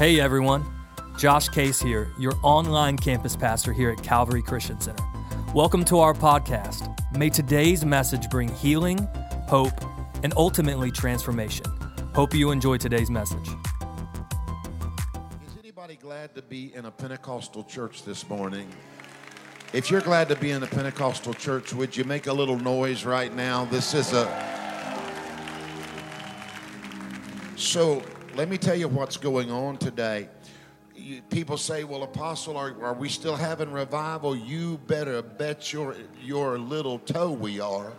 Hey everyone, Josh Case here, your online campus pastor here at Calvary Christian Center. Welcome to our podcast. May today's message bring healing, hope, and ultimately transformation. Hope you enjoy today's message. Is anybody glad to be in a Pentecostal church this morning? If you're glad to be in a Pentecostal church, would you make a little noise right now? This is a. So, let me tell you what's going on today. People say, well, Apostle, are, are we still having revival? You better bet your, your little toe we are.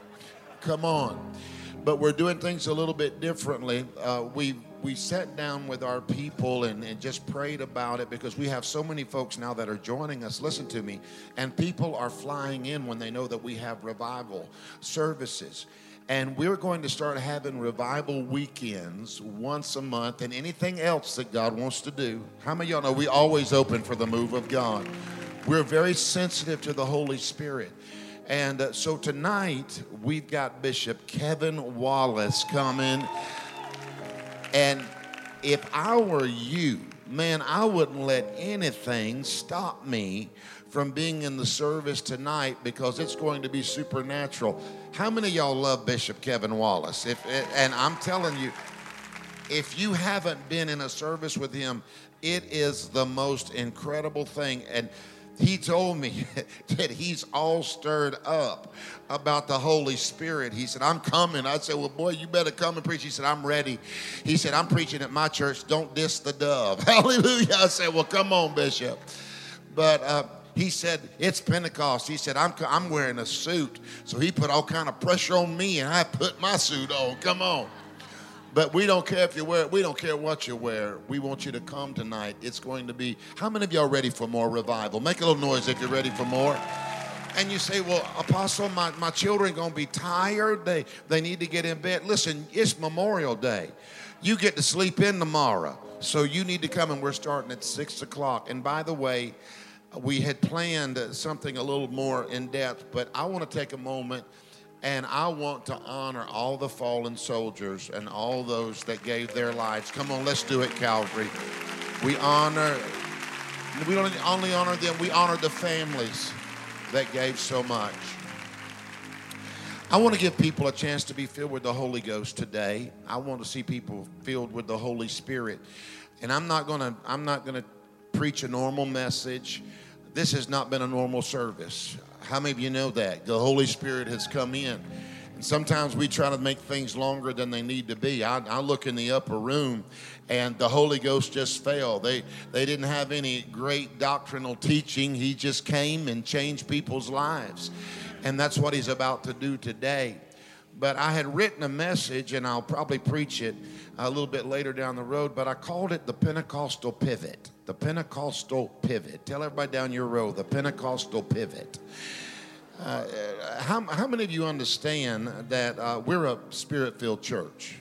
Come on. But we're doing things a little bit differently. Uh, we we sat down with our people and, and just prayed about it because we have so many folks now that are joining us. Listen to me. And people are flying in when they know that we have revival services. And we're going to start having revival weekends once a month and anything else that God wants to do. How many of y'all know we always open for the move of God? We're very sensitive to the Holy Spirit. And uh, so tonight we've got Bishop Kevin Wallace coming. And if I were you, man, I wouldn't let anything stop me from being in the service tonight because it's going to be supernatural. How many y'all love Bishop Kevin Wallace? If and I'm telling you, if you haven't been in a service with him, it is the most incredible thing. And he told me that he's all stirred up about the Holy Spirit. He said, I'm coming. I said, Well, boy, you better come and preach. He said, I'm ready. He said, I'm preaching at my church. Don't diss the dove. Hallelujah. I said, Well, come on, Bishop. But uh, he said it's pentecost. He said I'm, I'm wearing a suit. So he put all kind of pressure on me and i put my suit on. Come on. But we don't care if you wear it we don't care what you wear. We want you to come tonight. It's going to be how many of y'all ready for more revival? Make a little noise if you're ready for more. And you say well apostle my, my children going to be tired. They, they need to get in bed. Listen it's memorial day. You get to sleep in tomorrow. So you need to come and we're starting at six o'clock. And by the way we had planned something a little more in depth, but I want to take a moment and I want to honor all the fallen soldiers and all those that gave their lives. Come on, let's do it, Calvary. We honor, we don't only honor them, we honor the families that gave so much. I want to give people a chance to be filled with the Holy Ghost today. I want to see people filled with the Holy Spirit. And I'm not going to I'm not going to preach a normal message. This has not been a normal service. How many of you know that? The Holy Spirit has come in. And sometimes we try to make things longer than they need to be. I, I look in the upper room and the Holy Ghost just fell. They, they didn't have any great doctrinal teaching. He just came and changed people's lives. And that's what he's about to do today. But I had written a message, and I'll probably preach it a little bit later down the road, but I called it the Pentecostal pivot. The Pentecostal pivot. Tell everybody down your row the Pentecostal pivot. Uh, how, how many of you understand that uh, we're a spirit filled church?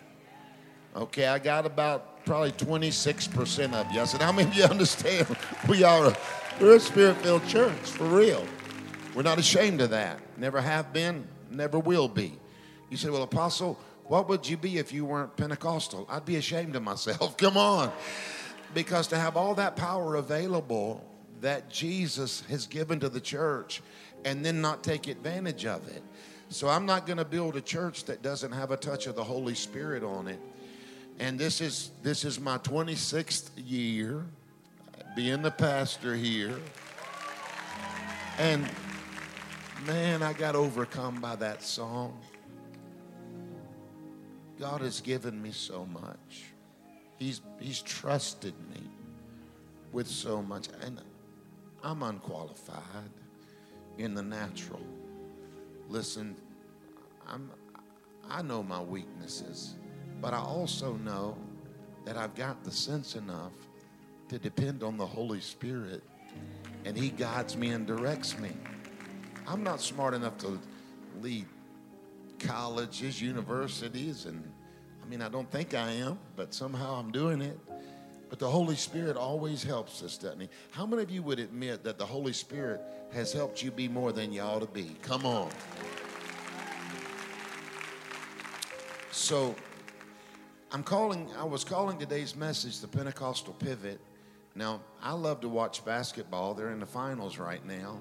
Okay, I got about probably 26% of you. I said, How many of you understand we are a, we're a spirit filled church for real? We're not ashamed of that. Never have been, never will be. You say, Well, Apostle, what would you be if you weren't Pentecostal? I'd be ashamed of myself. Come on. Because to have all that power available that Jesus has given to the church and then not take advantage of it. So I'm not going to build a church that doesn't have a touch of the Holy Spirit on it. And this is this is my 26th year being the pastor here. And man, I got overcome by that song. God has given me so much. He's, he's trusted me with so much. And I'm unqualified in the natural. Listen, I'm, I know my weaknesses, but I also know that I've got the sense enough to depend on the Holy Spirit, and He guides me and directs me. I'm not smart enough to lead colleges, universities, and I mean, I don't think I am, but somehow I'm doing it. But the Holy Spirit always helps us, doesn't He? How many of you would admit that the Holy Spirit has helped you be more than you ought to be? Come on. So, I'm calling, I was calling today's message the Pentecostal Pivot. Now, I love to watch basketball. They're in the finals right now.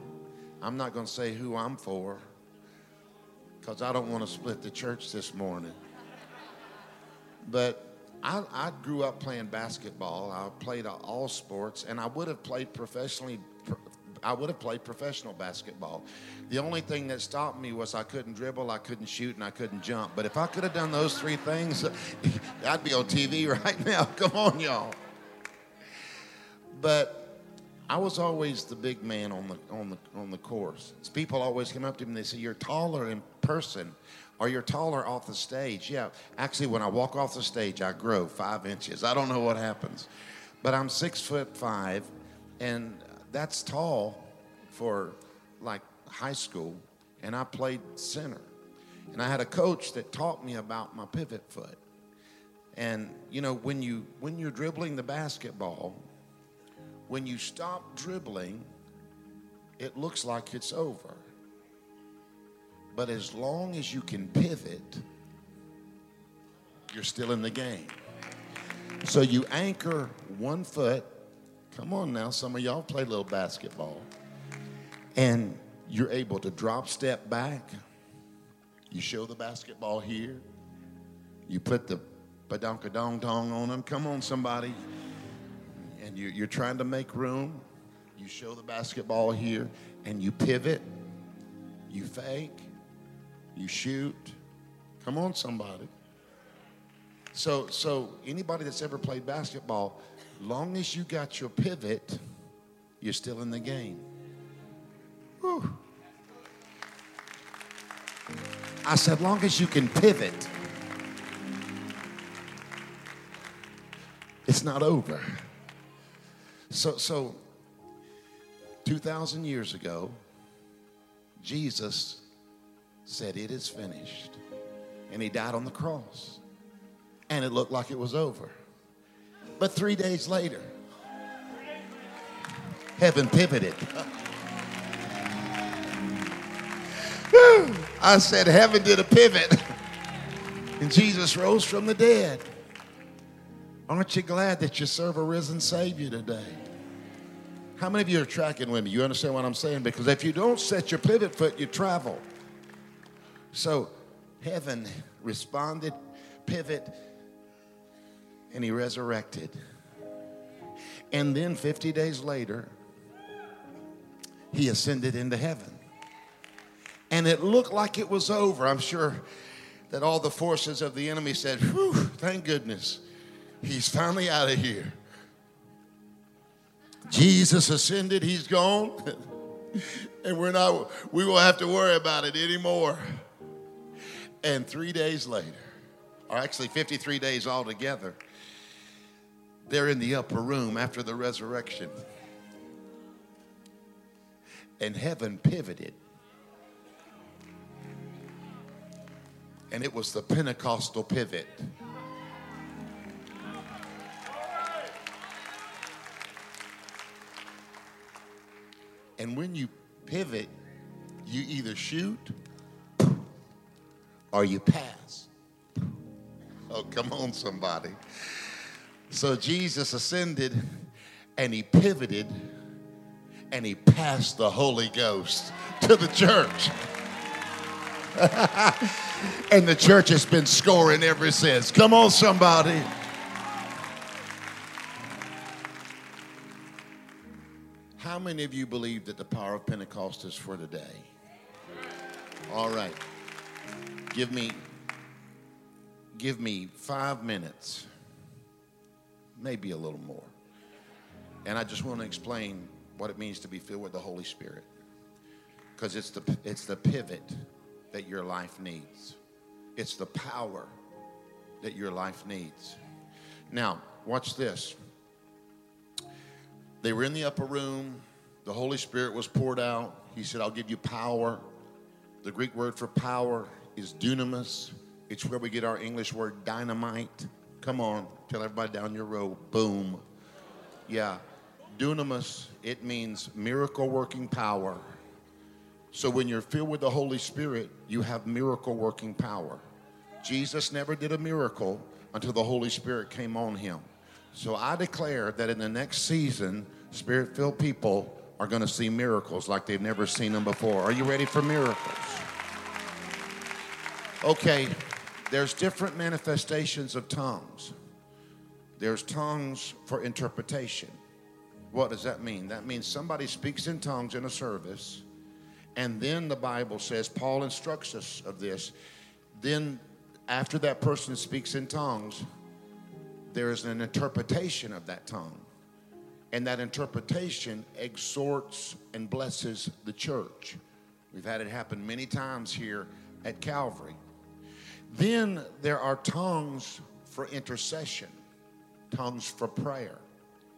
I'm not going to say who I'm for because I don't want to split the church this morning. But I, I grew up playing basketball. I played all sports, and I would have played professionally. I would have played professional basketball. The only thing that stopped me was I couldn't dribble, I couldn't shoot, and I couldn't jump. But if I could have done those three things, I'd be on TV right now. Come on, y'all. But I was always the big man on the on the on the course. People always come up to me and they say, "You're taller in person." or you're taller off the stage. Yeah, actually, when I walk off the stage, I grow five inches. I don't know what happens, but I'm six foot five, and that's tall for like high school. And I played center, and I had a coach that taught me about my pivot foot. And you know, when you when you're dribbling the basketball, when you stop dribbling, it looks like it's over. But as long as you can pivot, you're still in the game. So you anchor one foot. Come on now, some of y'all play a little basketball. And you're able to drop step back. You show the basketball here. You put the badonka dong dong on them. Come on, somebody. And you, you're trying to make room. You show the basketball here and you pivot. You fake you shoot. Come on, somebody. So, so anybody that's ever played basketball, long as you got your pivot, you're still in the game. Whew. I said, long as you can pivot, it's not over. So, so 2,000 years ago, Jesus said, It is finished. And he died on the cross. And it looked like it was over. But three days later, heaven pivoted. I said, Heaven did a pivot. And Jesus rose from the dead. Aren't you glad that you serve a risen Savior today? How many of you are tracking with me? You understand what I'm saying? Because if you don't set your pivot foot, you travel. So heaven responded, pivot, and he resurrected. And then 50 days later, he ascended into heaven. And it looked like it was over. I'm sure that all the forces of the enemy said, Whew, thank goodness, he's finally out of here. Jesus ascended, he's gone. and we're not, we won't have to worry about it anymore. And three days later, or actually 53 days altogether, they're in the upper room after the resurrection. And heaven pivoted. And it was the Pentecostal pivot. And when you pivot, you either shoot or you pass. Oh, come on, somebody. So Jesus ascended and he pivoted and he passed the Holy Ghost to the church. and the church has been scoring ever since. Come on, somebody. How many of you believe that the power of Pentecost is for today? All right give me give me five minutes, maybe a little more. And I just want to explain what it means to be filled with the Holy Spirit. Because it's the, it's the pivot that your life needs, it's the power that your life needs. Now, watch this. They were in the upper room, the Holy Spirit was poured out. He said, I'll give you power. The Greek word for power is dunamis. It's where we get our English word dynamite. Come on, tell everybody down your row, boom. Yeah, dunamis, it means miracle working power. So when you're filled with the Holy Spirit, you have miracle working power. Jesus never did a miracle, until the Holy Spirit came on him. So I declare that in the next season, spirit filled people are going to see miracles like they've never seen them before. Are you ready for miracles? Okay, there's different manifestations of tongues. There's tongues for interpretation. What does that mean? That means somebody speaks in tongues in a service, and then the Bible says, Paul instructs us of this. Then, after that person speaks in tongues, there is an interpretation of that tongue. And that interpretation exhorts and blesses the church. We've had it happen many times here at Calvary. Then there are tongues for intercession, tongues for prayer.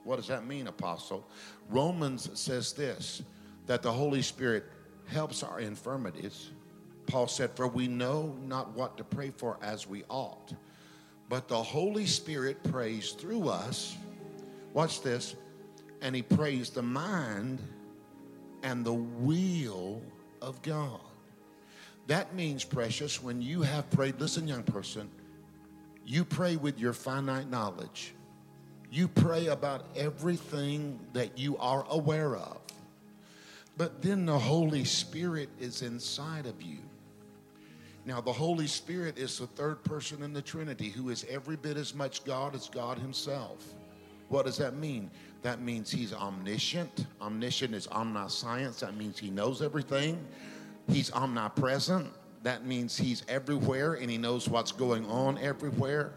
What does that mean, Apostle? Romans says this that the Holy Spirit helps our infirmities. Paul said, For we know not what to pray for as we ought. But the Holy Spirit prays through us. Watch this. And he prays the mind and the will of God. That means, precious, when you have prayed, listen, young person, you pray with your finite knowledge. You pray about everything that you are aware of. But then the Holy Spirit is inside of you. Now, the Holy Spirit is the third person in the Trinity who is every bit as much God as God Himself. What does that mean? That means He's omniscient. Omniscient is omniscience. That means He knows everything. He's omnipresent. That means He's everywhere and He knows what's going on everywhere.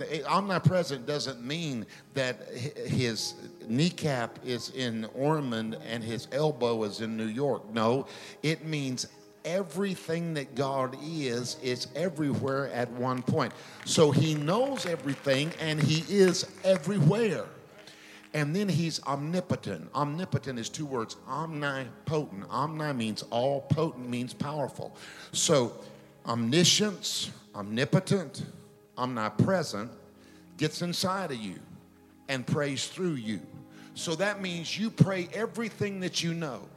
Eh, omnipresent doesn't mean that his kneecap is in Ormond and his elbow is in New York. No, it means everything that God is is everywhere at one point. So he knows everything and he is everywhere. And then he's omnipotent. Omnipotent is two words omnipotent. Omni means all, potent means powerful. So omniscience, omnipotent, omnipresent gets inside of you and prays through you. So that means you pray everything that you know.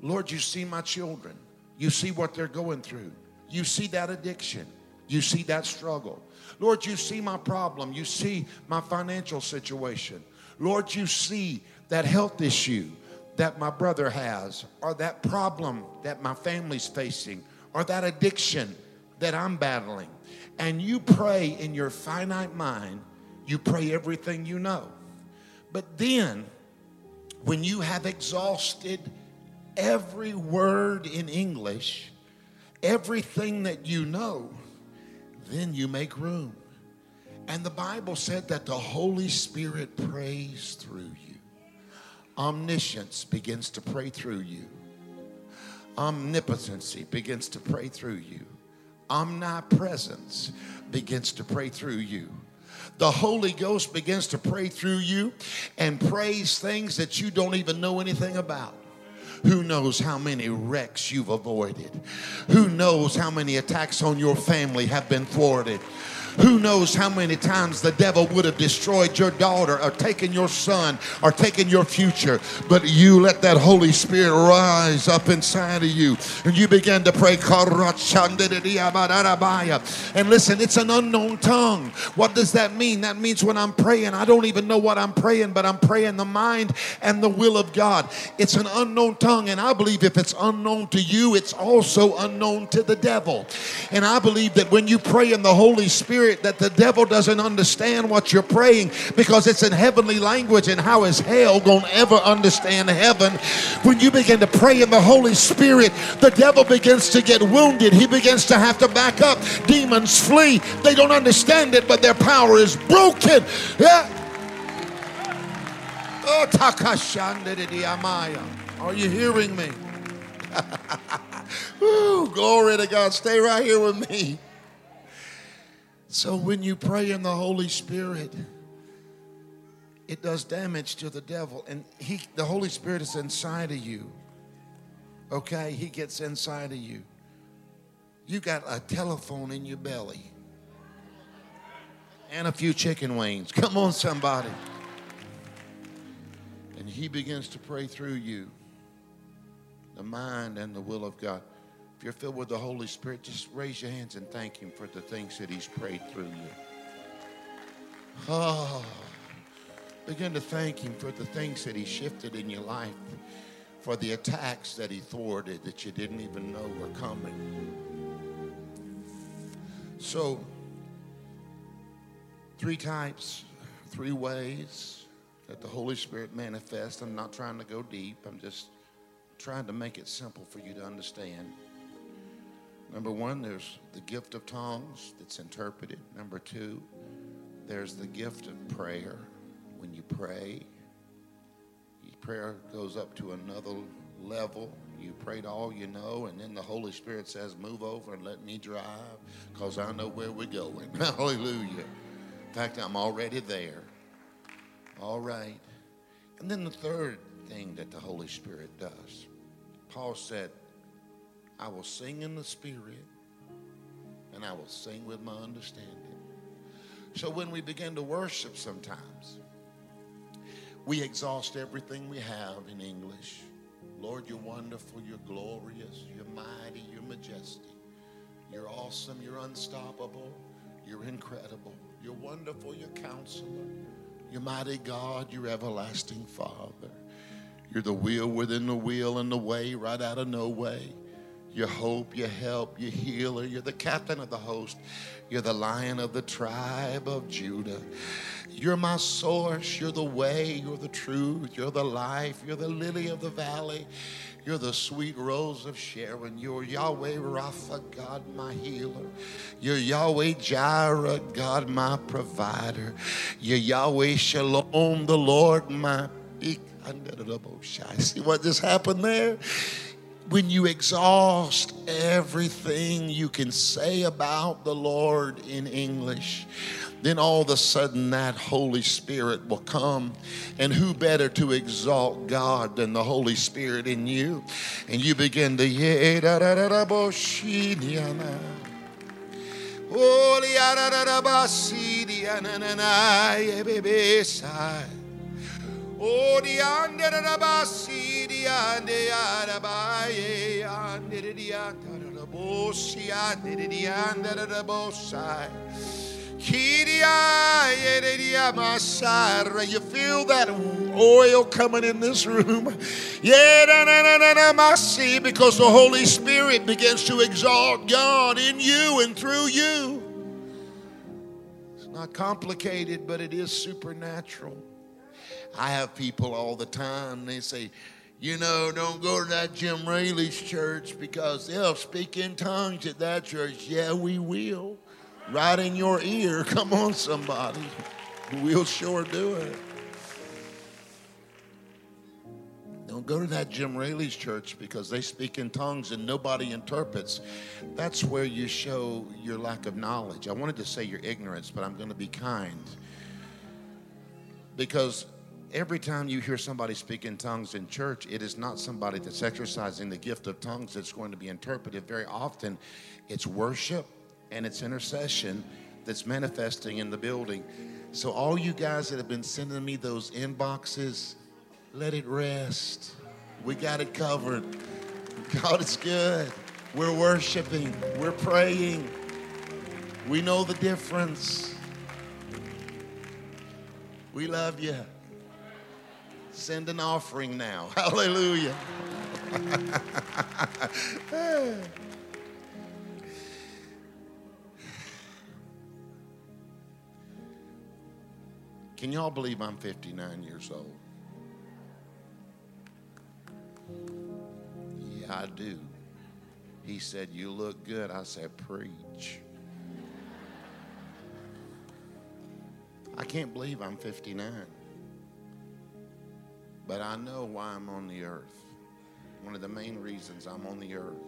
Lord, you see my children. You see what they're going through. You see that addiction. You see that struggle. Lord, you see my problem. You see my financial situation. Lord, you see that health issue that my brother has, or that problem that my family's facing, or that addiction that I'm battling. And you pray in your finite mind, you pray everything you know. But then, when you have exhausted every word in English, everything that you know, then you make room. And the Bible said that the Holy Spirit prays through you. Omniscience begins to pray through you. Omnipotency begins to pray through you. Omnipresence begins to pray through you the Holy Ghost begins to pray through you and prays things that you don't even know anything about. Who knows how many wrecks you've avoided? Who knows how many attacks on your family have been thwarted? Who knows how many times the devil would have destroyed your daughter or taken your son or taken your future, but you let that Holy Spirit rise up inside of you and you begin to pray. And listen, it's an unknown tongue. What does that mean? That means when I'm praying, I don't even know what I'm praying, but I'm praying the mind and the will of God. It's an unknown tongue, and I believe if it's unknown to you, it's also unknown to the devil. And I believe that when you pray in the Holy Spirit, Spirit that the devil doesn't understand what you're praying because it's in heavenly language, and how is hell going to ever understand heaven? When you begin to pray in the Holy Spirit, the devil begins to get wounded. He begins to have to back up. Demons flee. They don't understand it, but their power is broken. Yeah. Oh, Are you hearing me? Ooh, glory to God. Stay right here with me. So when you pray in the Holy Spirit, it does damage to the devil. And he, the Holy Spirit is inside of you. Okay? He gets inside of you. You got a telephone in your belly and a few chicken wings. Come on, somebody. And he begins to pray through you the mind and the will of God. If you're filled with the Holy Spirit, just raise your hands and thank Him for the things that He's prayed through you. Oh, begin to thank Him for the things that He shifted in your life, for the attacks that He thwarted that you didn't even know were coming. So, three types, three ways that the Holy Spirit manifests. I'm not trying to go deep, I'm just trying to make it simple for you to understand. Number one, there's the gift of tongues that's interpreted. Number two, there's the gift of prayer. When you pray, your prayer goes up to another level. You prayed all you know, and then the Holy Spirit says, Move over and let me drive because I know where we're going. Hallelujah. In fact, I'm already there. All right. And then the third thing that the Holy Spirit does, Paul said, I will sing in the Spirit and I will sing with my understanding. So when we begin to worship sometimes, we exhaust everything we have in English. Lord, you're wonderful, you're glorious, you're mighty, you're majestic, you're awesome, you're unstoppable, you're incredible, you're wonderful, you're counselor, you're mighty God, you're everlasting Father. You're the wheel within the wheel and the way right out of no way your hope, your help, your healer. You're the captain of the host. You're the lion of the tribe of Judah. You're my source. You're the way. You're the truth. You're the life. You're the lily of the valley. You're the sweet rose of Sharon. You're Yahweh Rapha, God my healer. You're Yahweh Jireh, God my provider. You're Yahweh Shalom, the Lord my. See what just happened there? When you exhaust everything you can say about the Lord in English, then all of a sudden that Holy Spirit will come. And who better to exalt God than the Holy Spirit in you? And you begin to. Oh, You feel that oil coming in this room? Yeah, na, na, na, na, na, see, because the Holy Spirit begins to exalt God in you and through you. It's not complicated, but it is supernatural. I have people all the time, they say, you know, don't go to that Jim Raley's church because they'll speak in tongues at that church. Yeah, we will. Right in your ear. Come on, somebody. We'll sure do it. Don't go to that Jim Raley's church because they speak in tongues and nobody interprets. That's where you show your lack of knowledge. I wanted to say your ignorance, but I'm going to be kind. Because every time you hear somebody speak in tongues in church, it is not somebody that's exercising the gift of tongues that's going to be interpreted. Very often, it's worship and it's intercession that's manifesting in the building. So, all you guys that have been sending me those inboxes, let it rest. We got it covered. God is good. We're worshiping, we're praying. We know the difference. We love you. Send an offering now. Hallelujah. Can y'all believe I'm 59 years old? Yeah, I do. He said, You look good. I said, Preach. I can't believe I'm 59. But I know why I'm on the earth. One of the main reasons I'm on the earth.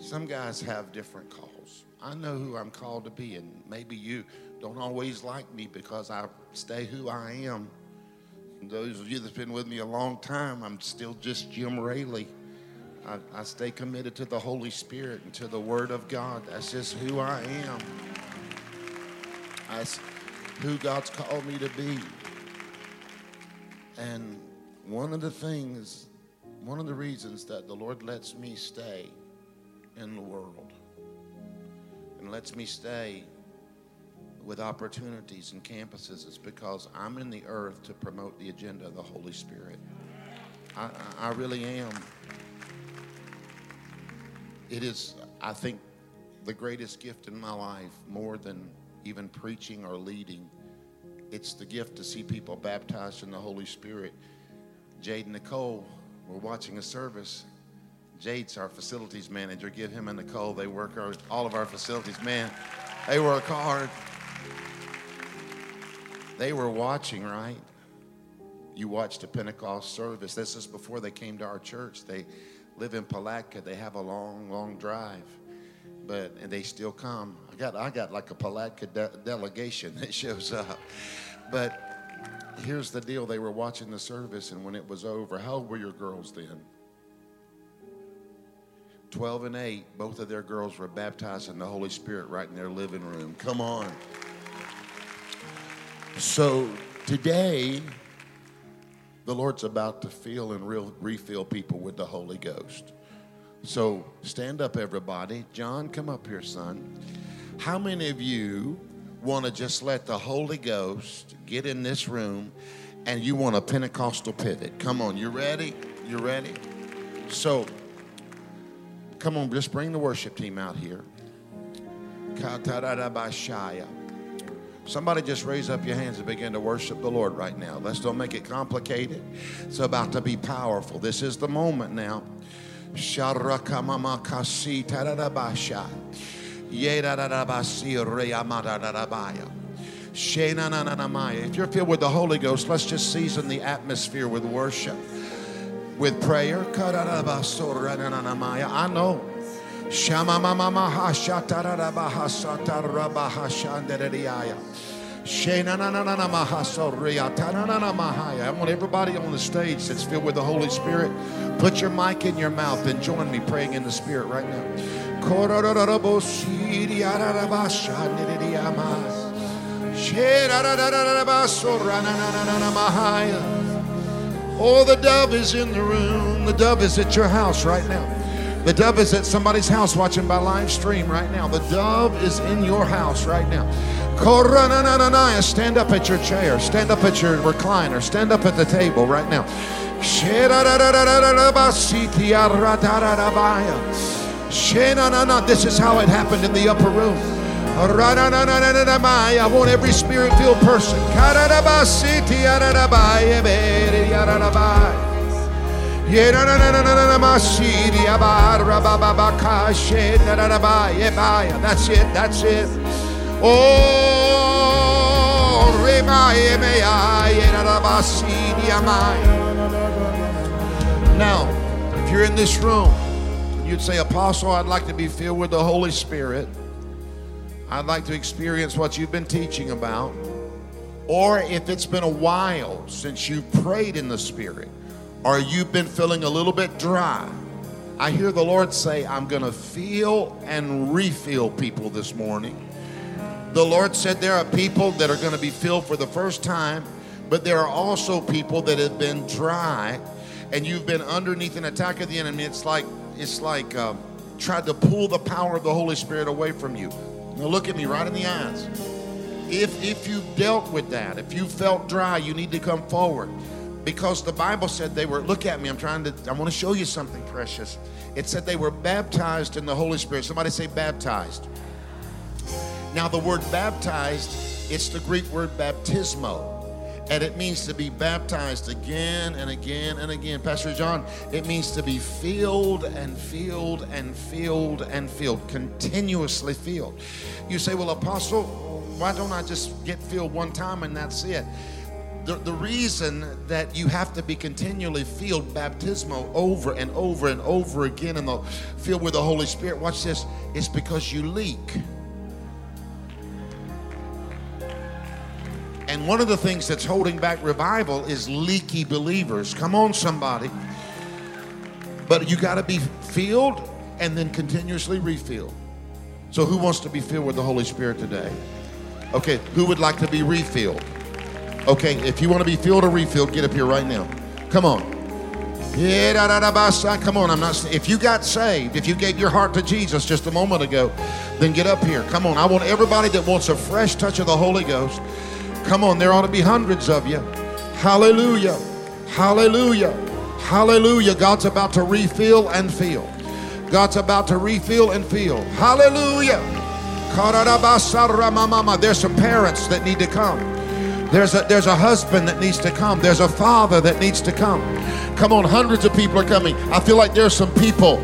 Some guys have different calls. I know who I'm called to be, and maybe you don't always like me because I stay who I am. And those of you that's been with me a long time, I'm still just Jim Raley. I, I stay committed to the Holy Spirit and to the Word of God. That's just who I am. I, who God's called me to be. And one of the things, one of the reasons that the Lord lets me stay in the world and lets me stay with opportunities and campuses, is because I'm in the earth to promote the agenda of the Holy Spirit. I, I really am. It is, I think, the greatest gift in my life, more than even preaching or leading. It's the gift to see people baptized in the Holy Spirit. Jade and Nicole were watching a service. Jade's our facilities manager. Give him and Nicole. They work our, all of our facilities. Man, they work hard. They were watching, right? You watched a Pentecost service. This is before they came to our church. They live in Palatka. They have a long, long drive, but and they still come. I got, I got like a Palatka de- delegation that shows up. But here's the deal: they were watching the service, and when it was over, how old were your girls then? 12 and 8, both of their girls were baptized in the Holy Spirit right in their living room. Come on. So today, the Lord's about to fill and real, refill people with the Holy Ghost. So stand up, everybody. John, come up here, son. How many of you want to just let the Holy Ghost get in this room and you want a Pentecostal pivot? Come on, you ready? You ready? So, come on, just bring the worship team out here. Somebody just raise up your hands and begin to worship the Lord right now. Let's don't make it complicated. It's about to be powerful. This is the moment now. Sharakamakasi tararabasha. Yerarabasi reyamadadabaya. Shenananamaya. If you're filled with the Holy Ghost, let's just season the atmosphere with worship, with prayer. I know. Shatararabaha satarabaha shandariyaya. Shenanananamaha sorya tanananamahaya. I want everybody on the stage that's filled with the Holy Spirit, put your mic in your mouth and join me praying in the Spirit right now. Oh, the dove is in the room. The dove is at your house right now. The dove is at somebody's house watching by live stream right now. The dove is in your house right now. Stand up at your chair. Stand up at your recliner. Stand up at the table right now. This is how it happened in the upper room. I want every spirit filled person. That's it. That's it. Oh, now, if you're in this room, you'd say, Apostle, I'd like to be filled with the Holy Spirit. I'd like to experience what you've been teaching about. Or if it's been a while since you've prayed in the Spirit, or you've been feeling a little bit dry, I hear the Lord say, I'm going to feel and refill people this morning. The Lord said there are people that are going to be filled for the first time, but there are also people that have been dry and you've been underneath an attack of the enemy. It's like, it's like, um, tried to pull the power of the Holy Spirit away from you. Now look at me right in the eyes. If if you dealt with that, if you felt dry, you need to come forward. Because the Bible said they were, look at me, I'm trying to, I want to show you something precious. It said they were baptized in the Holy Spirit. Somebody say baptized. Now the word baptized, it's the Greek word baptismo. And it means to be baptized again and again and again. Pastor John, it means to be filled and filled and filled and filled, continuously filled. You say, well, Apostle, why don't I just get filled one time and that's it? The, the reason that you have to be continually filled baptismo over and over and over again and filled with the Holy Spirit, watch this, is because you leak. And one of the things that's holding back revival is leaky believers. Come on, somebody. But you got to be filled and then continuously refilled. So, who wants to be filled with the Holy Spirit today? Okay, who would like to be refilled? Okay, if you want to be filled or refilled, get up here right now. Come on. Yeah, da, da, da. Come on, I'm not. If you got saved, if you gave your heart to Jesus just a moment ago, then get up here. Come on, I want everybody that wants a fresh touch of the Holy Ghost. Come on, there ought to be hundreds of you. Hallelujah, hallelujah, hallelujah. God's about to refill and fill. God's about to refill and fill. Hallelujah. There's some parents that need to come. There's a, there's a husband that needs to come. There's a father that needs to come. Come on, hundreds of people are coming. I feel like there's some people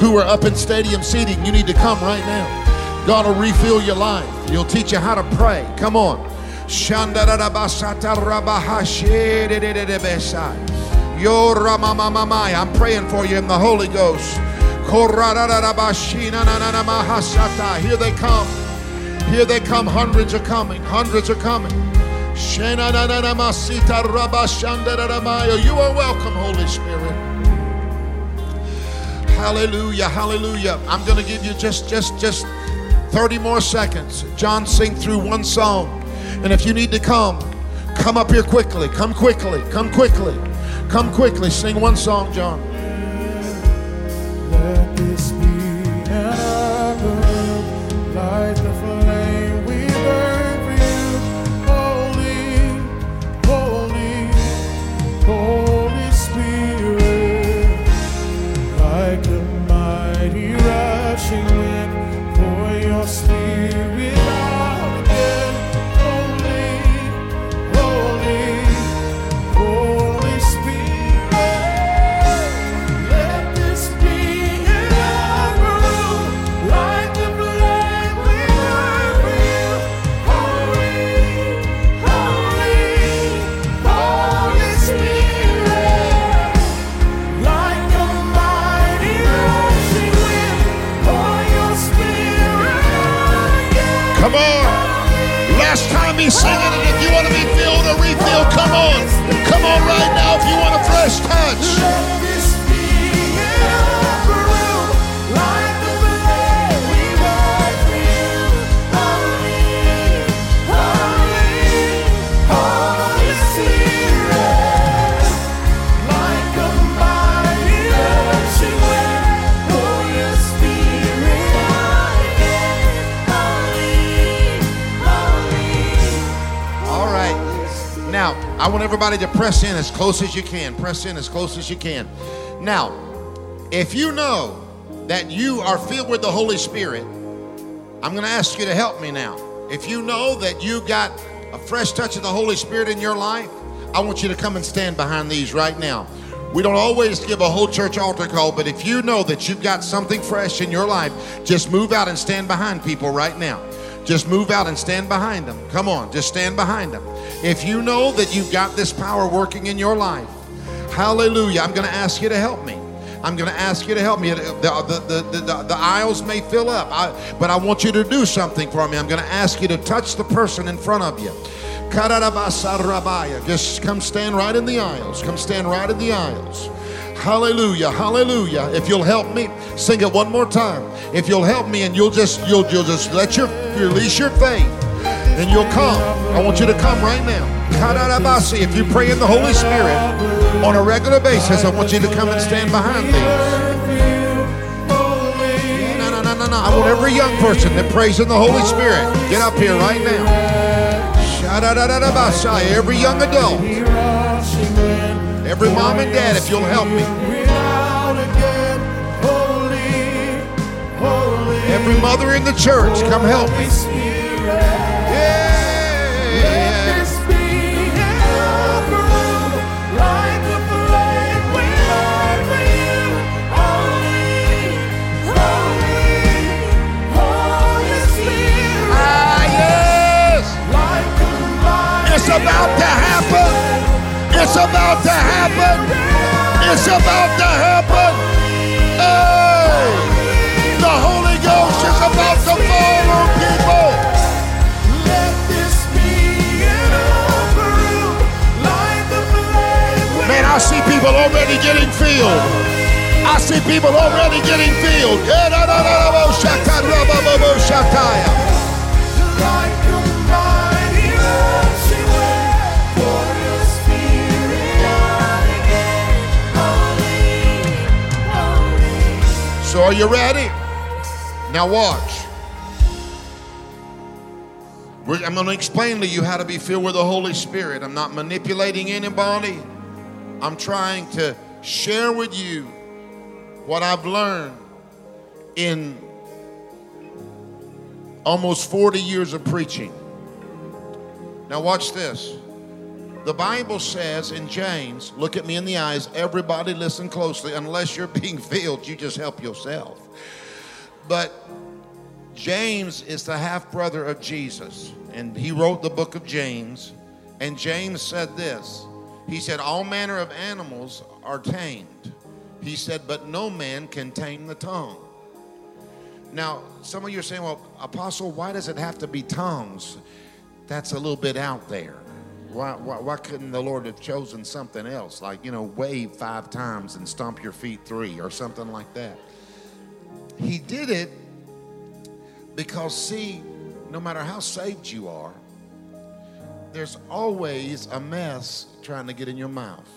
who are up in stadium seating. You need to come right now. God will refill your life. He'll teach you how to pray. Come on. I'm praying for you in the Holy Ghost. Here they come. Here they come. Hundreds are coming. Hundreds are coming. You are welcome, Holy Spirit. Hallelujah, hallelujah. I'm going to give you just just just 30 more seconds. John sing through one song. And if you need to come, come up here quickly. Come quickly. Come quickly. Come quickly. Sing one song, John. Want everybody to press in as close as you can. Press in as close as you can. Now, if you know that you are filled with the Holy Spirit, I'm going to ask you to help me now. If you know that you got a fresh touch of the Holy Spirit in your life, I want you to come and stand behind these right now. We don't always give a whole church altar call, but if you know that you've got something fresh in your life, just move out and stand behind people right now. Just move out and stand behind them. Come on, just stand behind them. If you know that you've got this power working in your life, hallelujah, I'm going to ask you to help me. I'm going to ask you to help me. The, the, the, the, the aisles may fill up, I, but I want you to do something for me. I'm going to ask you to touch the person in front of you. Just come stand right in the aisles. Come stand right in the aisles. Hallelujah, hallelujah. If you'll help me, sing it one more time. If you'll help me and you'll just you'll you'll just let your release your faith and you'll come. I want you to come right now. If you pray in the Holy Spirit on a regular basis, I want you to come and stand behind these. No, no, no, no, no. I want every young person that prays in the Holy Spirit. Get up here right now. Every young adult, every mom and dad, if you'll help me. Every mother in the church, come help me. Ah, yes. It's about to happen. It's about to happen. It's about to happen. Hey, the Holy Ghost is about to fall on people. Man, I see people already getting filled. I see people already getting filled. So are you ready? Now watch. I'm going to explain to you how to be filled with the Holy Spirit. I'm not manipulating anybody. I'm trying to share with you what I've learned in almost 40 years of preaching. Now, watch this. The Bible says in James, look at me in the eyes, everybody listen closely. Unless you're being filled, you just help yourself. But James is the half brother of Jesus, and he wrote the book of James. And James said this He said, All manner of animals are tamed. He said, But no man can tame the tongue. Now, some of you are saying, Well, Apostle, why does it have to be tongues? That's a little bit out there. Why, why, why couldn't the Lord have chosen something else, like, you know, wave five times and stomp your feet three or something like that? He did it because, see, no matter how saved you are, there's always a mess trying to get in your mouth.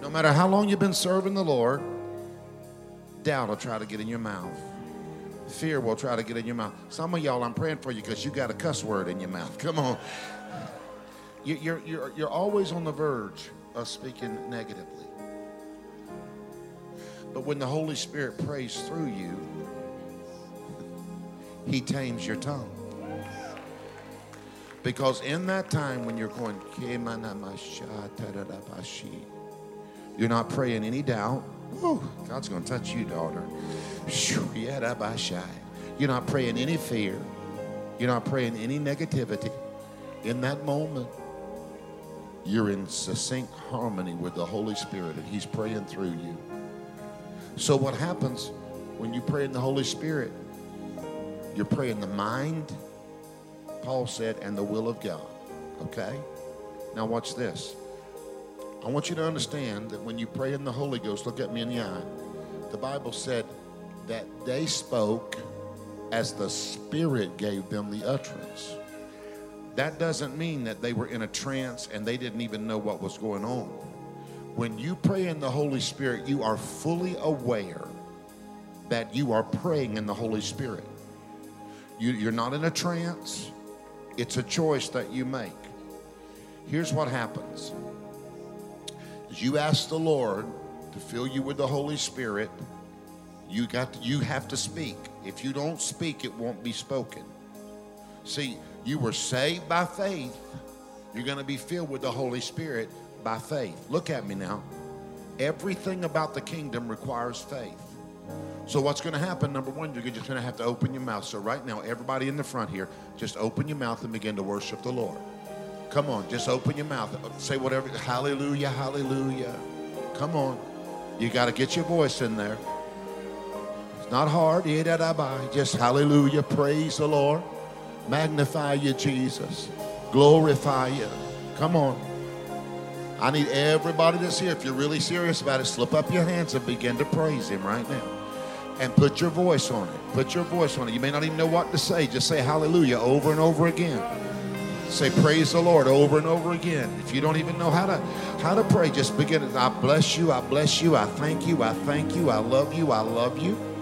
No matter how long you've been serving the Lord, doubt will try to get in your mouth. Fear will try to get in your mouth. Some of y'all, I'm praying for you because you got a cuss word in your mouth. Come on. You- You're, you're, you're always on the verge of speaking negatively. But when the Holy Spirit prays through you, He tames your tongue. Because in that time when you're going, you're not praying any doubt. Whew, God's going to touch you, daughter. You're not praying any fear. You're not praying any negativity. In that moment, you're in succinct harmony with the Holy Spirit, and He's praying through you. So, what happens when you pray in the Holy Spirit? You're praying the mind, Paul said, and the will of God. Okay? Now, watch this. I want you to understand that when you pray in the Holy Ghost, look at me in the eye. The Bible said that they spoke as the Spirit gave them the utterance. That doesn't mean that they were in a trance and they didn't even know what was going on. When you pray in the Holy Spirit, you are fully aware that you are praying in the Holy Spirit. You, you're not in a trance, it's a choice that you make. Here's what happens is you ask the Lord to fill you with the Holy Spirit, you got to, you have to speak. If you don't speak, it won't be spoken. See, you were saved by faith. You're going to be filled with the Holy Spirit by faith. Look at me now. Everything about the kingdom requires faith. So what's going to happen? Number one, you're just going to have to open your mouth. So right now, everybody in the front here, just open your mouth and begin to worship the Lord. Come on, just open your mouth. Say whatever. Hallelujah, hallelujah. Come on. You got to get your voice in there. It's not hard. Just hallelujah. Praise the Lord. Magnify you, Jesus. Glorify you. Come on. I need everybody that's here. If you're really serious about it, slip up your hands and begin to praise Him right now. And put your voice on it. Put your voice on it. You may not even know what to say. Just say hallelujah over and over again. Say praise the Lord over and over again. If you don't even know how to how to pray, just begin. I bless you, I bless you, I thank you, I thank you, I love you, I love you.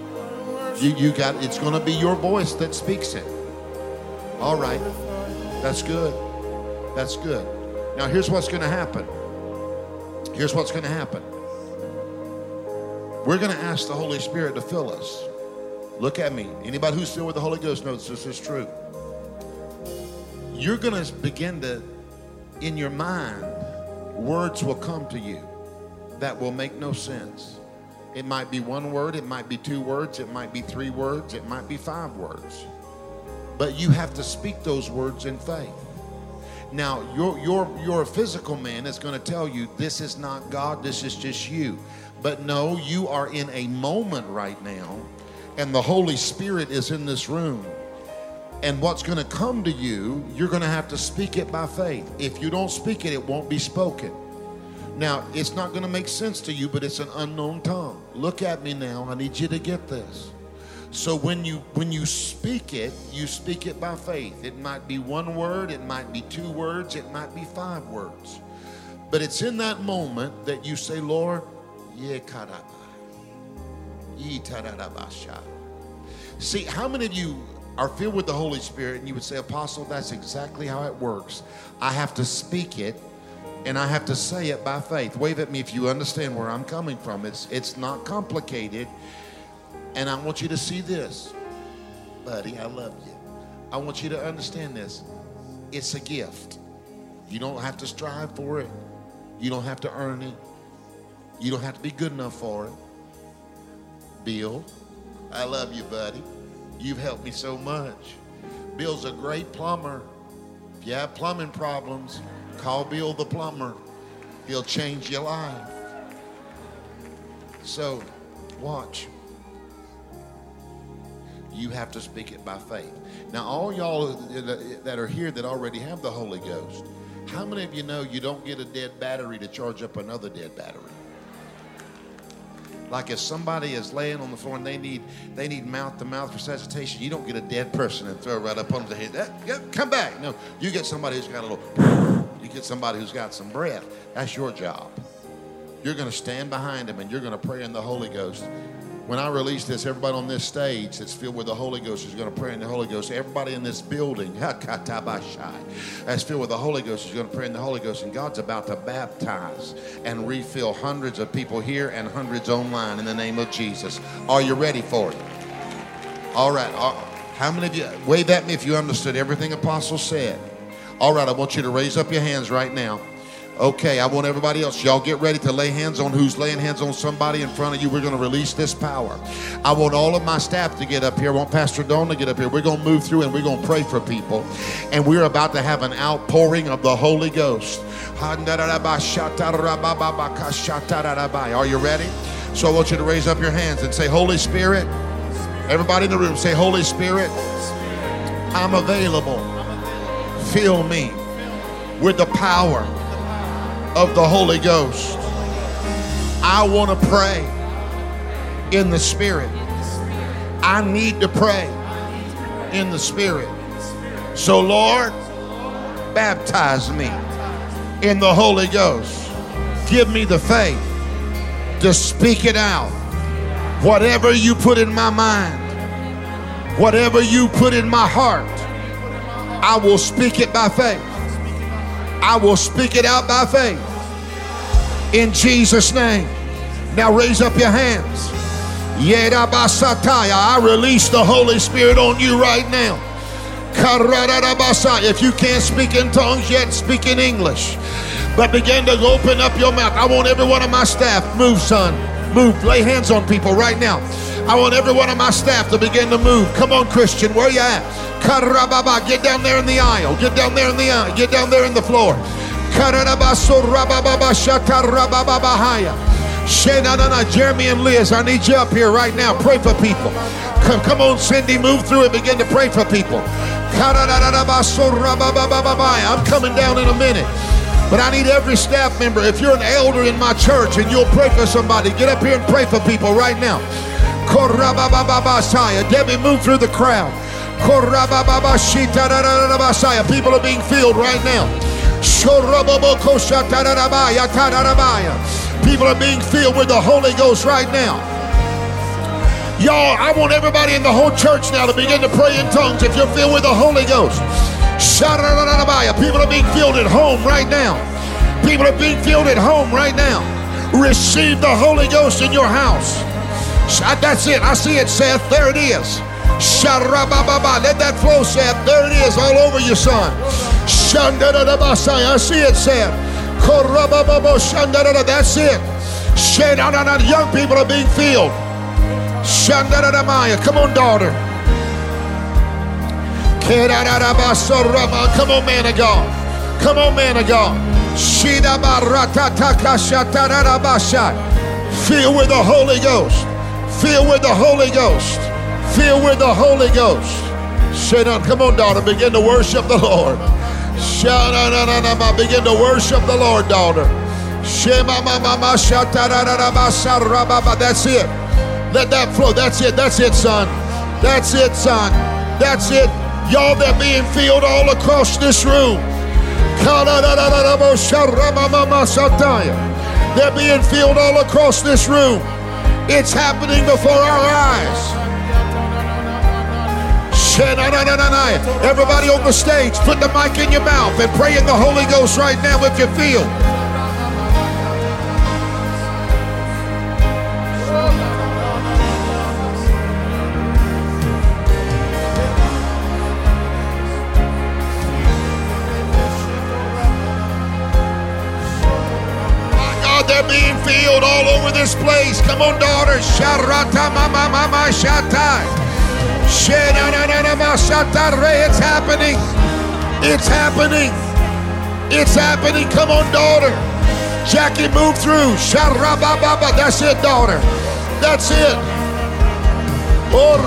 You you got it's gonna be your voice that speaks it. All right. That's good. That's good. Now here's what's gonna happen. Here's what's gonna happen. We're gonna ask the Holy Spirit to fill us. Look at me. Anybody who's filled with the Holy Ghost knows this is true you're going to begin to, in your mind, words will come to you that will make no sense. It might be one word, it might be two words, it might be three words, it might be five words. But you have to speak those words in faith. Now, your, your, your physical man is going to tell you this is not God, this is just you. But no, you are in a moment right now, and the Holy Spirit is in this room. And what's going to come to you, you're going to have to speak it by faith. If you don't speak it, it won't be spoken. Now, it's not going to make sense to you, but it's an unknown tongue. Look at me now. I need you to get this. So when you when you speak it, you speak it by faith. It might be one word, it might be two words, it might be five words. But it's in that moment that you say, Lord. Yitarabasha. See, how many of you are filled with the Holy Spirit and you would say, Apostle, that's exactly how it works. I have to speak it and I have to say it by faith. Wave at me if you understand where I'm coming from. It's, it's not complicated. And I want you to see this. Buddy, I love you. I want you to understand this. It's a gift. You don't have to strive for it. You don't have to earn it. You don't have to be good enough for it. Bill, I love you, buddy. You've helped me so much. Bill's a great plumber. If you have plumbing problems, call Bill the plumber. He'll change your life. So, watch. You have to speak it by faith. Now, all y'all that are here that already have the Holy Ghost, how many of you know you don't get a dead battery to charge up another dead battery? Like if somebody is laying on the floor and they need they need mouth to mouth resuscitation, you don't get a dead person and throw right up on the head. That, come back. No, you get somebody who's got a little. You get somebody who's got some breath. That's your job. You're going to stand behind them and you're going to pray in the Holy Ghost. When I release this, everybody on this stage that's filled with the Holy Ghost is going to pray in the Holy Ghost. Everybody in this building that's filled with the Holy Ghost is going to pray in the Holy Ghost. And God's about to baptize and refill hundreds of people here and hundreds online in the name of Jesus. Are you ready for it? All right. Uh, How many of you, wave at me if you understood everything Apostle said. All right, I want you to raise up your hands right now. Okay, I want everybody else. Y'all get ready to lay hands on who's laying hands on somebody in front of you. We're going to release this power. I want all of my staff to get up here. I want Pastor Don to get up here. We're going to move through and we're going to pray for people. And we're about to have an outpouring of the Holy Ghost. Are you ready? So I want you to raise up your hands and say, Holy Spirit. Everybody in the room, say, Holy Spirit, I'm available. Fill me with the power of the Holy Ghost. I want to pray in the Spirit. I need to pray in the Spirit. So, Lord, baptize me in the Holy Ghost. Give me the faith to speak it out. Whatever you put in my mind, whatever you put in my heart, I will speak it by faith. I will speak it out by faith. In Jesus' name. Now raise up your hands. I release the Holy Spirit on you right now. If you can't speak in tongues yet, speak in English. But begin to open up your mouth. I want every one of my staff, move, son. Move. Lay hands on people right now. I want every one of my staff to begin to move. Come on, Christian, where you at? Karababa, get down there in the aisle. Get down there in the aisle. Get down there in the floor. Karabaso rabababa Jeremy and Liz, I need you up here right now. Pray for people. Come, come on, Cindy, move through and begin to pray for people. I'm coming down in a minute. But I need every staff member. If you're an elder in my church and you'll pray for somebody, get up here and pray for people right now. Debbie, move through the crowd. People are being filled right now. People are being filled with the Holy Ghost right now. Y'all, I want everybody in the whole church now to begin to pray in tongues if you're filled with the Holy Ghost. People are being filled at home right now. People are being filled at home right now. Receive the Holy Ghost in your house. Sh- That's it. I see it, Seth. There it is. Sharabababa. Let that flow, Seth. There it is, all over you, son. Shandarabasai. I see it, Seth. Korabababo shandarada. That's it. Shandarada. Young people are being filled. Shandaradamaya. Come on, daughter. Come on, man of God. Come on, man of God. Fill with the Holy Ghost. Fill with the Holy Ghost. Fill with the Holy Ghost. Shaitan, come on, daughter. Begin to worship the Lord. Shanananama. Begin to worship the Lord, daughter. That's it. Let that flow. That's it. That's it, son. That's it, son. That's it. Y'all that being filled all across this room. They're being filled all across this room. It's happening before our eyes. Everybody on the stage, put the mic in your mouth and pray in the Holy Ghost right now if you feel. Filled all over this place. Come on, daughters. Sharata mama mama shatai. It's happening. It's happening. It's happening. Come on, daughter. Jackie, move through. Sharabababa. That's it, daughter. That's it. Oh.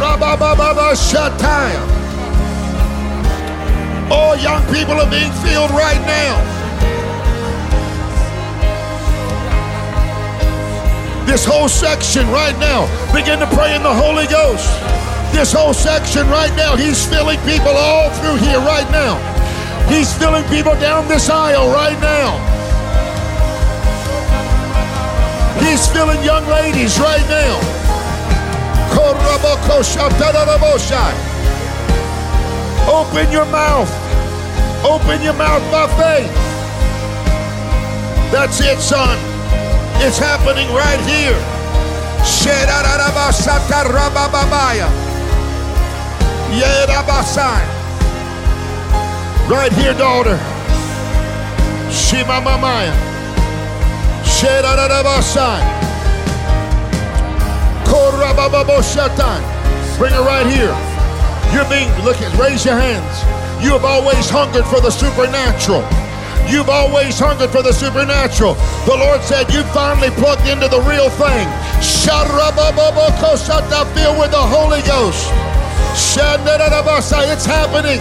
Oh, young people are being filled right now. This whole section right now, begin to pray in the Holy Ghost. This whole section right now, He's filling people all through here right now. He's filling people down this aisle right now. He's filling young ladies right now. Open your mouth. Open your mouth by faith. That's it, son. It's happening right here. Right here, daughter. Shima mamaya. Bring it right here. You're being, look at, raise your hands. You have always hungered for the supernatural. You've always hungered for the supernatural. The Lord said you finally plugged into the real thing. Filled with the Holy Ghost. It's happening.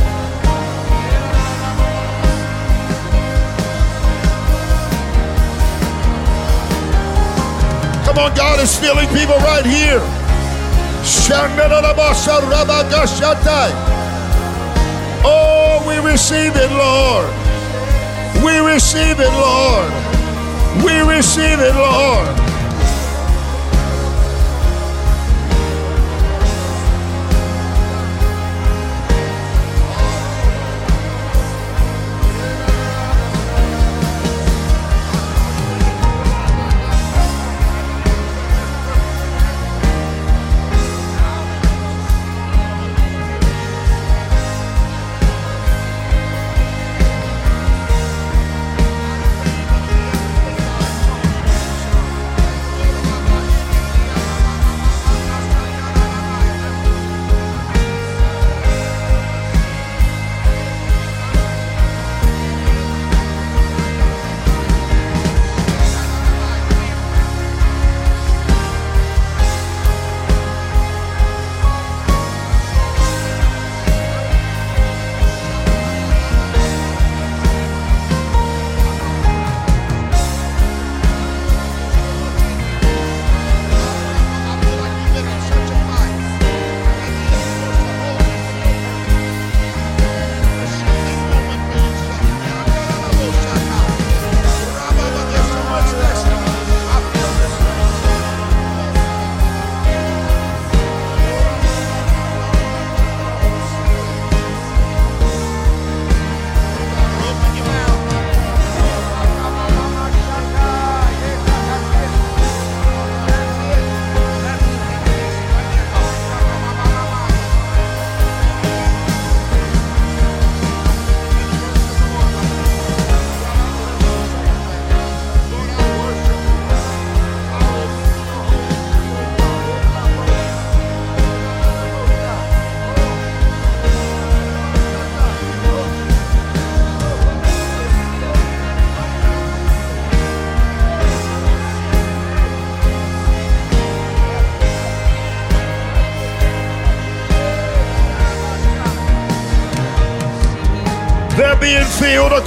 Come on, God is filling people right here. Oh, we receive it, Lord. We receive it, Lord. We receive it, Lord.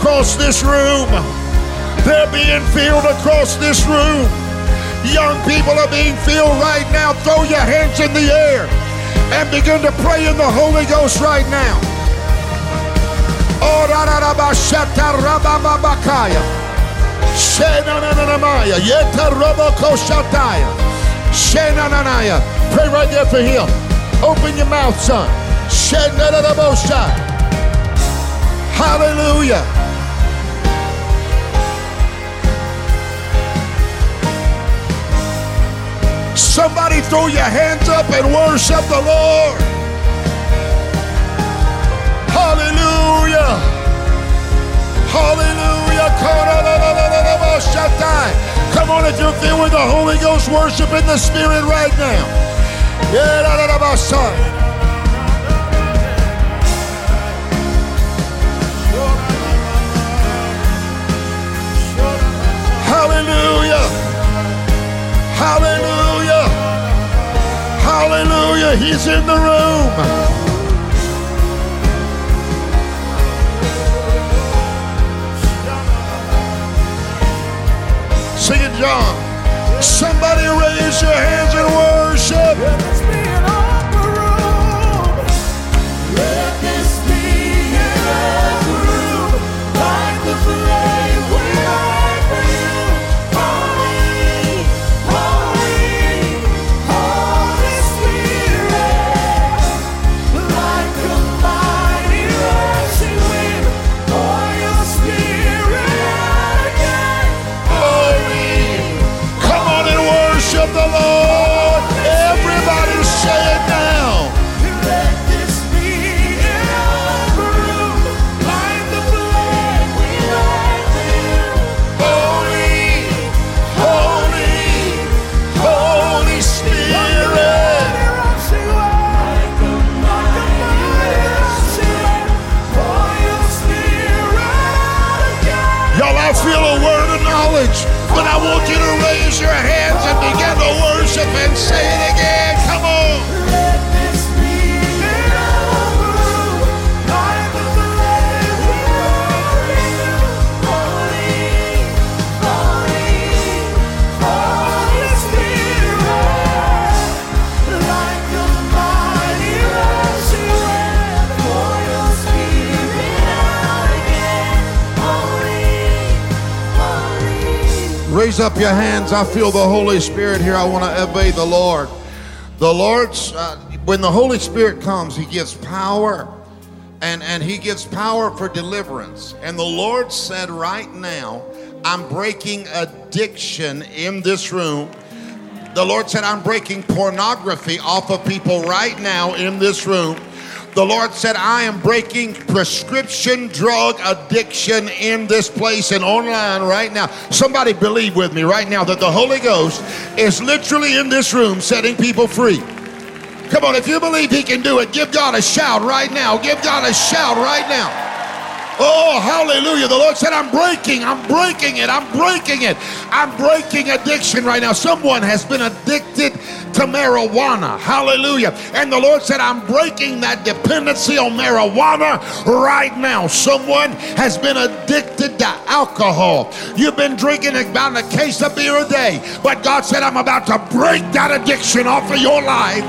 Across this room. They're being filled across this room. Young people are being filled right now. Throw your hands in the air and begin to pray in the Holy Ghost right now. Pray right there for him. Open your mouth, son. Hallelujah. Somebody throw your hands up and worship the Lord. Hallelujah. Hallelujah. Come on, if you're filled with the Holy Ghost, worship in the Spirit right now. Yeah, Hallelujah. Hallelujah. Hallelujah. He's in the room. Sing it, John. Somebody raise your hands and worship. Let this be an upper room. Like the flame up your hands. I feel the Holy Spirit here. I want to obey the Lord. The Lord's, uh, when the Holy Spirit comes, He gives power and, and He gives power for deliverance. And the Lord said, right now, I'm breaking addiction in this room. The Lord said, I'm breaking pornography off of people right now in this room. The Lord said, I am breaking prescription drug addiction in this place and online right now. Somebody believe with me right now that the Holy Ghost is literally in this room setting people free. Come on, if you believe He can do it, give God a shout right now. Give God a shout right now. Oh, hallelujah. The Lord said, I'm breaking, I'm breaking it, I'm breaking it. I'm breaking addiction right now. Someone has been addicted to marijuana. Hallelujah. And the Lord said, I'm breaking that dependency on marijuana right now. Someone has been addicted to alcohol. You've been drinking about a case of beer a day, but God said, I'm about to break that addiction off of your life.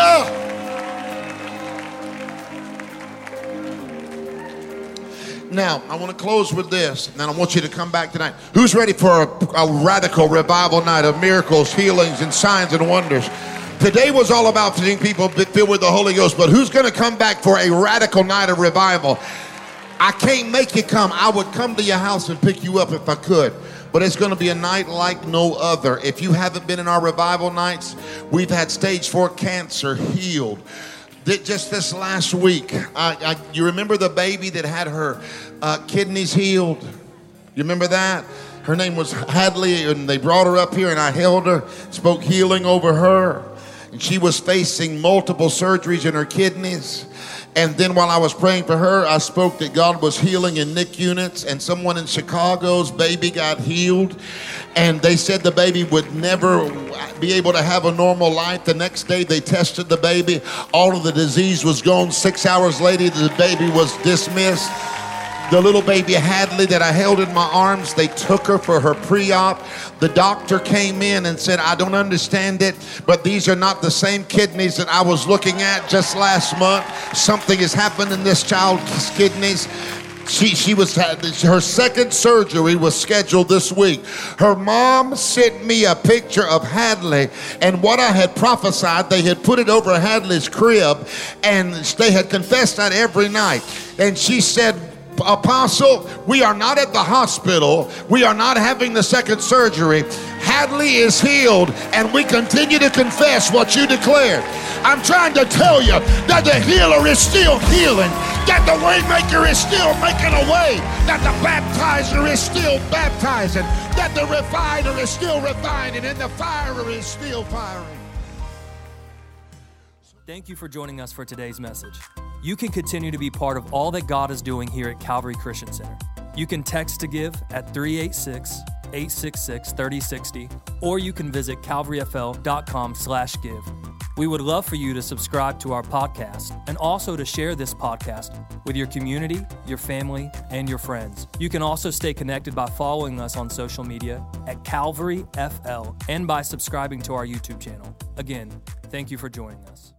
Ah. Now, I want to close with this, and then I want you to come back tonight. Who's ready for a, a radical revival night of miracles, healings, and signs and wonders? Today was all about seeing people filled with the Holy Ghost, but who's going to come back for a radical night of revival? I can't make you come. I would come to your house and pick you up if I could. But it's going to be a night like no other. If you haven't been in our revival nights, we've had stage four cancer healed. Just this last week, I, I, you remember the baby that had her uh, kidneys healed? You remember that? Her name was Hadley, and they brought her up here, and I held her, spoke healing over her. And she was facing multiple surgeries in her kidneys. And then while I was praying for her, I spoke that God was healing in NIC units, and someone in Chicago's baby got healed. And they said the baby would never be able to have a normal life. The next day, they tested the baby. All of the disease was gone. Six hours later, the baby was dismissed. The little baby Hadley that I held in my arms, they took her for her pre op. The doctor came in and said, I don't understand it, but these are not the same kidneys that I was looking at just last month. Something has happened in this child's kidneys. She, she was had her second surgery was scheduled this week. Her mom sent me a picture of Hadley and what I had prophesied. They had put it over Hadley's crib, and they had confessed that every night. And she said, Apostle, we are not at the hospital. We are not having the second surgery. Hadley is healed, and we continue to confess what you declared. I'm trying to tell you that the healer is still healing, that the waymaker is still making a way, that the baptizer is still baptizing, that the refiner is still refining, and the firer is still firing. Thank you for joining us for today's message. You can continue to be part of all that God is doing here at Calvary Christian Center. You can text to give at 386 866 3060, or you can visit calvaryfl.com slash give. We would love for you to subscribe to our podcast and also to share this podcast with your community, your family, and your friends. You can also stay connected by following us on social media at Calvary FL and by subscribing to our YouTube channel. Again, thank you for joining us.